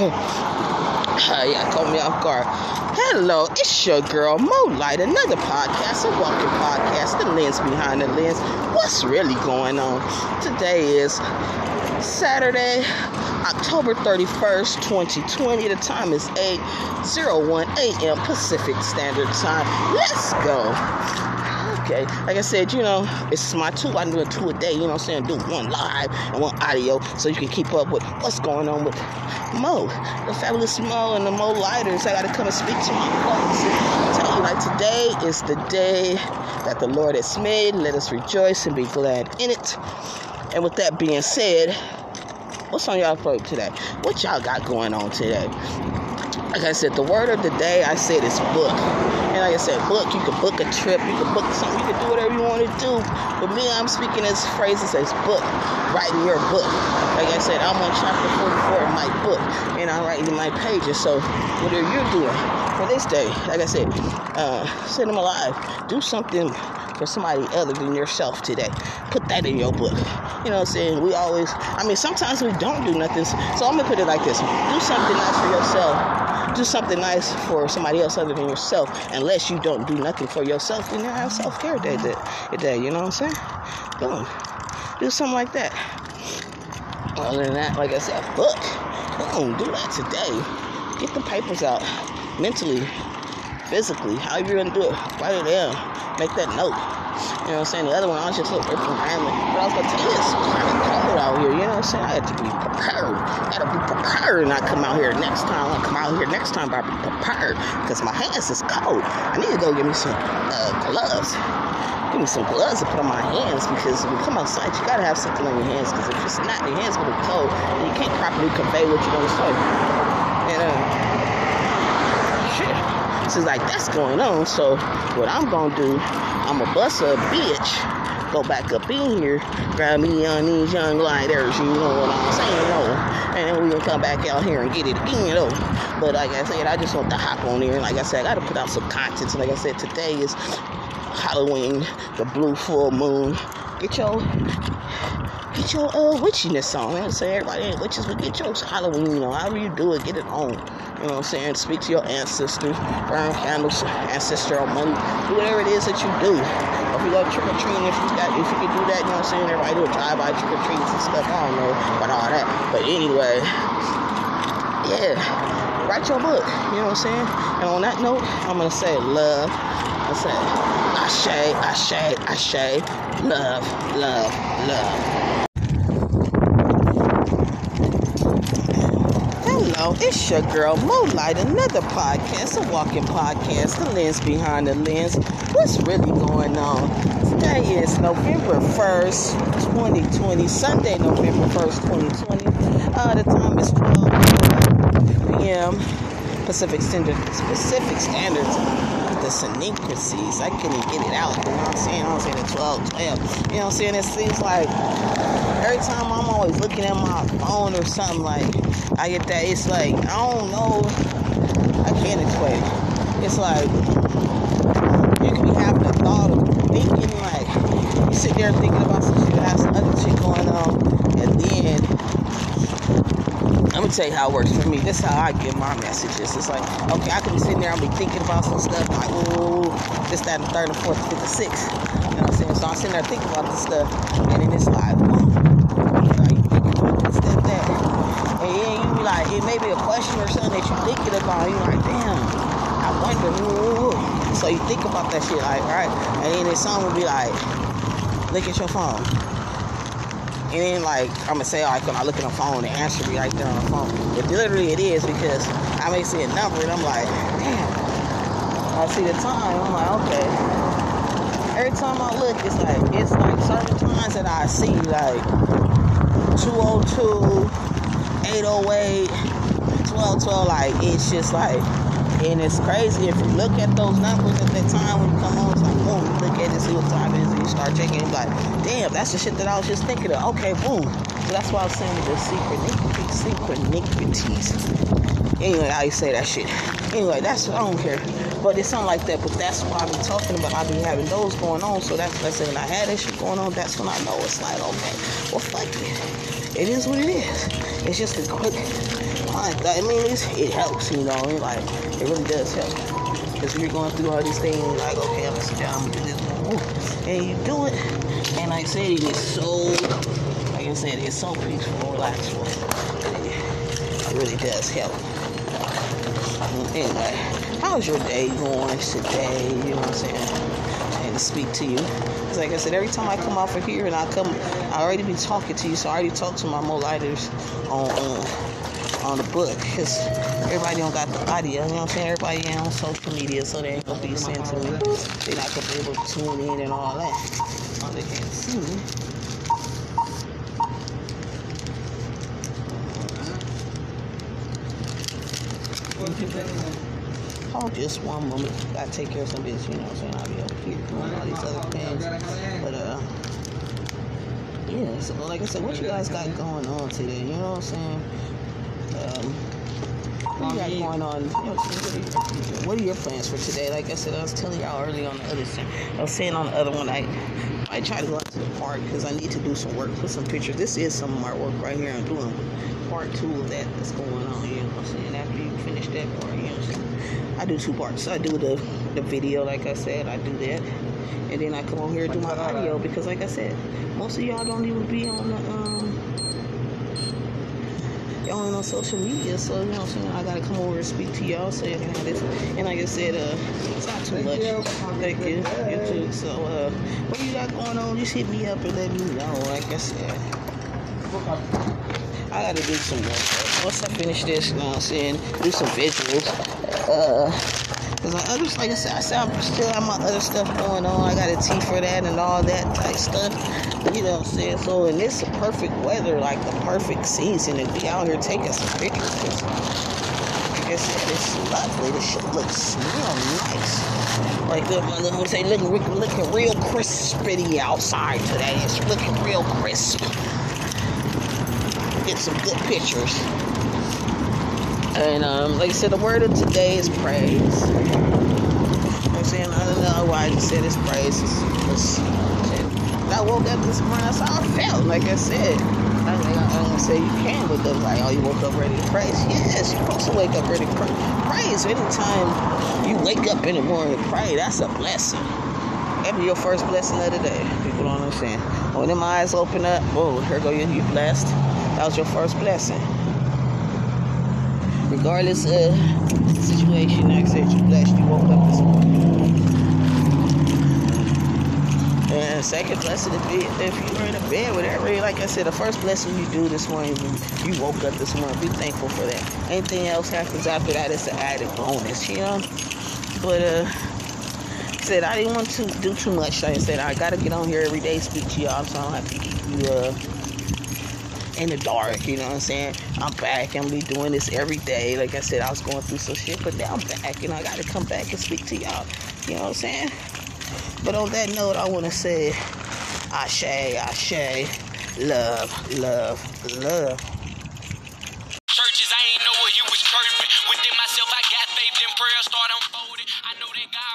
yeah, caught me off guard. Hello, it's your girl Mo Light, another podcast, a walking podcast, the lens behind the lens. What's really going on? Today is Saturday, October 31st, 2020. The time is 8:01 a.m. Pacific Standard Time. Let's go. Okay, like I said, you know, it's my two. I'm doing two a day. You know what I'm saying? Do one live and one audio, so you can keep up with what's going on with Mo, the fabulous Mo, and the Mo Lighters. I got to come and speak to my folks. Tell you, like today is the day that the Lord has made. Let us rejoice and be glad in it. And with that being said, what's on y'all plate today? What y'all got going on today? Like I said, the word of the day I said is book. And like I said, book, you can book a trip, you can book something, you can do whatever you want to do. But me, I'm speaking as phrases as book, writing your book. Like I said, I'm on chapter 44 of my book, and I'm writing my pages. So whatever you're doing for this day, like I said, uh, set them alive. Do something for somebody other than yourself today. Put that in your book. You know what I'm saying? We always, I mean, sometimes we don't do nothing. So I'm going to put it like this do something nice for yourself. Do something nice for somebody else other than yourself. Unless you don't do nothing for yourself, then you have self care day, day. You know what I'm saying? Boom. Do something like that. Other than that, like I said, book. Boom. Do that today. Get the papers out mentally, physically, however you're gonna do it. Write it down. Make that note. You know what I'm saying? The other one, I was just looking for rambling. But I was gonna tell you, it's kind of cold out here. You know what I'm saying? I had to be prepared. I gotta be prepared and not come out here next time. I come out here next time, but I be prepared because my hands is cold. I need to go get me some uh, gloves. Give me some gloves to put on my hands because when you come outside, you gotta have something on your hands because if it's not, your hands gonna be cold and you can't properly convey what you're gonna say. And uh. So like that's going on. So what I'm gonna do, I'm gonna bust a bitch, go back up in here, grab me on these young lighters, you know what I'm saying, though. And then we can come back out here and get it again, though. But like I said, I just want to hop on there. And like I said, I gotta put out some content. Like I said, today is Halloween, the blue full moon. Get your get your uh witchiness on. I'm saying everybody ain't witches, but get your Halloween on. However you do it, get it on. You know what I'm saying? Speak to your ancestors, burn candles, ancestral money, do whatever it is that you do. If you go trick or treating, if you got if you can do that, you know what I'm saying? Everybody do a drive by trick or treats and stuff. I don't know about all that. But anyway, yeah. Write your book, you know what I'm saying? And on that note, I'm gonna say love. I say ashe, ashe, ashe, love, love, love. Hello, it's your girl Mo Light, another podcast, a walking podcast, the lens behind the lens. What's really going on? Today is November 1st, 2020, Sunday, November 1st, 2020. Uh, the time is 12 p.m. Pacific Standard, Pacific Standards. The synchronicities, I couldn't get it out. You know what I'm saying? I'm saying the 12, 12. You know what I'm saying? It seems like every time I'm always looking at my phone or something like I get that. It's like I don't know. I can't explain. It's like you can be having a thought of thinking like you sit there thinking about some shit, some other shit going on, and then tell you how it works for me. This is how I get my messages. It's like, okay, I can be sitting there, I'll be thinking about some stuff, like, ooh, this, that, and the third, and fourth, fifth, and sixth. You know what I'm saying? So I'm sitting there thinking about this stuff, and then it's like, it may be a question or something that you're thinking about, you're like, damn, I wonder, ooh. So you think about that shit, like, right? And then this song will be like, look at your phone. And then, like, I'm gonna say, like when I look at the phone, the answer be right there on the phone. But literally, it is because I may see a number and I'm like, damn. I see the time, I'm like, okay. Every time I look, it's like, it's like certain times that I see, like, 202, 808, 1212, like, it's just like, and it's crazy if you look at those numbers at that time when you come on, it's like, boom, you look at it, see what time it is, and you start checking, like, damn, that's the shit that I was just thinking of. Okay, boom. So that's why I was saying the synchronicities. Anyway, you say that shit. Anyway, that's I don't care. But it's something like that. But that's what I've been talking about. I've been having those going on. So that's let's when I had that shit going on, that's when I know it's like, okay, well fuck it. It is what it is. It's just a quick I, mean, it helps, you know. Like it really does help. Because you're going through all these things, like, okay, I'm gonna sit down, I'm gonna do this, and you do it. And like I said, it is so, like I said, it's so peaceful, relaxful. It, really does help. Anyway, how's your day going today? You know what I'm saying? And to speak to you. Because like I said, every time I come off of here and I come, I already be talking to you. So I already talked to my molighters on on the book. Because everybody don't got the audio. You know what I'm saying? Everybody ain't on social media, so they ain't gonna be sent to me. They're not gonna be able to tune in and all that. All they can't see me. Oh, just one moment. Gotta take care of some business, you know what I'm saying? I'll be over here doing all these other things. But, uh, yeah, so like I said, what you guys got going on today? You know what I'm saying? Um, what you got going on? what are your plans for today? Like I said, I was telling y'all early on the other thing. I was saying on the other one, I I try to go out to the park because I need to do some work, put some pictures. This is some of my work right here. I'm doing part two of that that's going on. You know what I'm saying? After you finish that part, you know what I'm saying? I do two parts. So I do the the video, like I said, I do that, and then I come on here and do my audio because, like I said, most of y'all don't even be on the um y'all on social media, so you know what I'm saying. I gotta come over and speak to y'all so you can have this. And like I said, uh, it's not too much. Thank you, YouTube. So uh, what you got going on? Just hit me up and let me know. Like I said. I gotta do some work. Once I finish this, you know what I'm saying, do some visuals. Uh, Cause my other, like I said, I said I'm still have my other stuff going on. I got a tea for that and all that type stuff. You know what I'm saying? So, and it's the perfect weather, like the perfect season to be out here taking some pictures. Like I said, it's lovely. This shit looks real nice. Like my little say, looking, looking real crispy outside today. It's looking real crisp get some good pictures. And um, like I said, the word of today is praise. I'm saying I don't know why I just said it's praise. It's, I woke up this morning, that's how I felt. Like I said, I am gonna say you can wake up like, oh, you woke up ready to praise. Yes, you're supposed to wake up ready to pray. praise. Anytime you wake up in the morning to pray, that's a blessing. That'll be your first blessing of the day. People don't understand. When them eyes open up, whoa, here go you, you blessed. That was your first blessing. Regardless of the situation, like I said, you blessed, you woke up this morning. And second blessing to be if you were in a bed, whatever. Like I said, the first blessing you do this morning, you, you woke up this morning. Be thankful for that. Anything else happens after that, it's an added bonus, you know. But uh, said I didn't want to do too much. Like I said, I gotta get on here every day, speak to y'all, so I don't have to keep you uh in the dark, you know what I'm saying? I'm back. I'm be doing this every day. Like I said, I was going through some shit, but now I'm back and I gotta come back and speak to y'all. You know what I'm saying? But on that note, I wanna say Ashe, Ashe, love, love, love.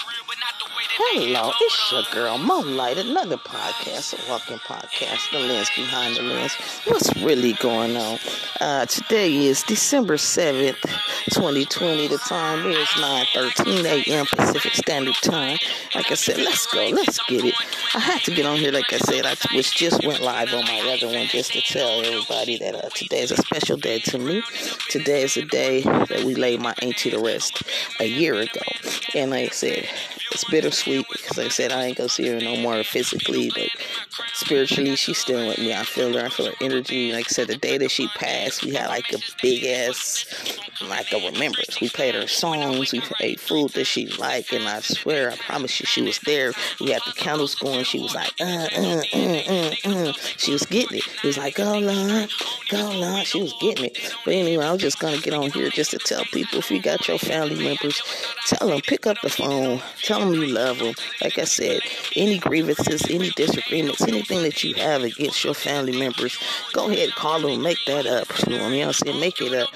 Hello, it's your girl Mo Light, another podcast, a walking podcast, the lens behind the lens. What's really going on? Uh, today is December 7th, 2020. The time is 9:13 a.m. Pacific Standard Time. Like I said, let's go, let's get it. I had to get on here, like I said, I was just went live on my other one just to tell everybody that uh, today is a special day to me. Today is a day that we laid my auntie to rest a year ago, and like I said, it's bittersweet because like I said, I ain't gonna see her no more physically, but spiritually, she's still with me. I feel her. I feel her energy. Like I said, the day that she passed, we had like a big ass, like a remembrance. We played her songs. We ate food that she liked, and I swear, I promise you, she was there. We had the candles going. She was like, uh, uh, uh, uh, uh. She was getting it. It was like, go Lord, go Lord. She was getting it. But anyway, I was just gonna get on here just to tell people if you got your family members, tell them pick up the phone, tell them you love them. Like I said, any grievances, any anything that you have against your family members, go ahead, call them, make that up. You know what I'm saying? Make it up.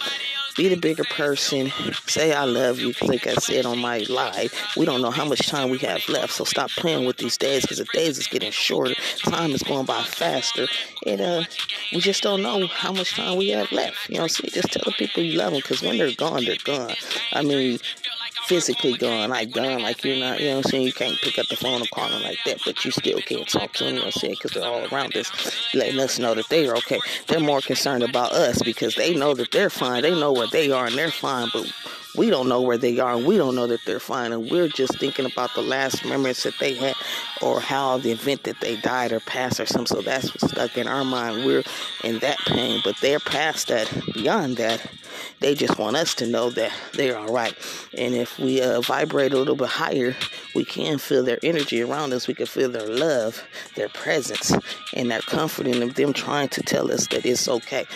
be the bigger person. Say I love you. Like I said on my live, we don't know how much time we have left. So stop playing with these days because the days is getting shorter. Time is going by faster. And uh, we just don't know how much time we have left. You know, see, just tell the people you love them because when they're gone, they're gone. I mean, physically gone, like gone, like you're not, you know what I'm saying? You can't pick up the phone and call them like that, but you still can't talk to them, you know what I'm saying? Because they're all around us, letting us know that they are okay. They're more concerned about us because they know that they're fine. They know what they are and they're fine, but we don't know where they are and we don't know that they're fine and we're just thinking about the last memories that they had or how the event that they died or passed or something so that's what's stuck in our mind we're in that pain but they're past that beyond that they just want us to know that they're all right and if we uh, vibrate a little bit higher we can feel their energy around us we can feel their love their presence and that comforting of them trying to tell us that it's okay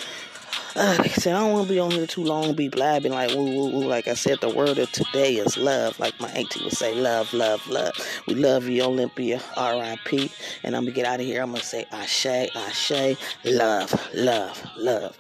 uh, like I said, I don't want to be on here too long, be blabbing like woo woo woo. Like I said, the word of today is love. Like my auntie would say, love, love, love. We love you, Olympia, R.I.P. And I'm gonna get out of here. I'm gonna say, Ashe, Ashe, love, love, love.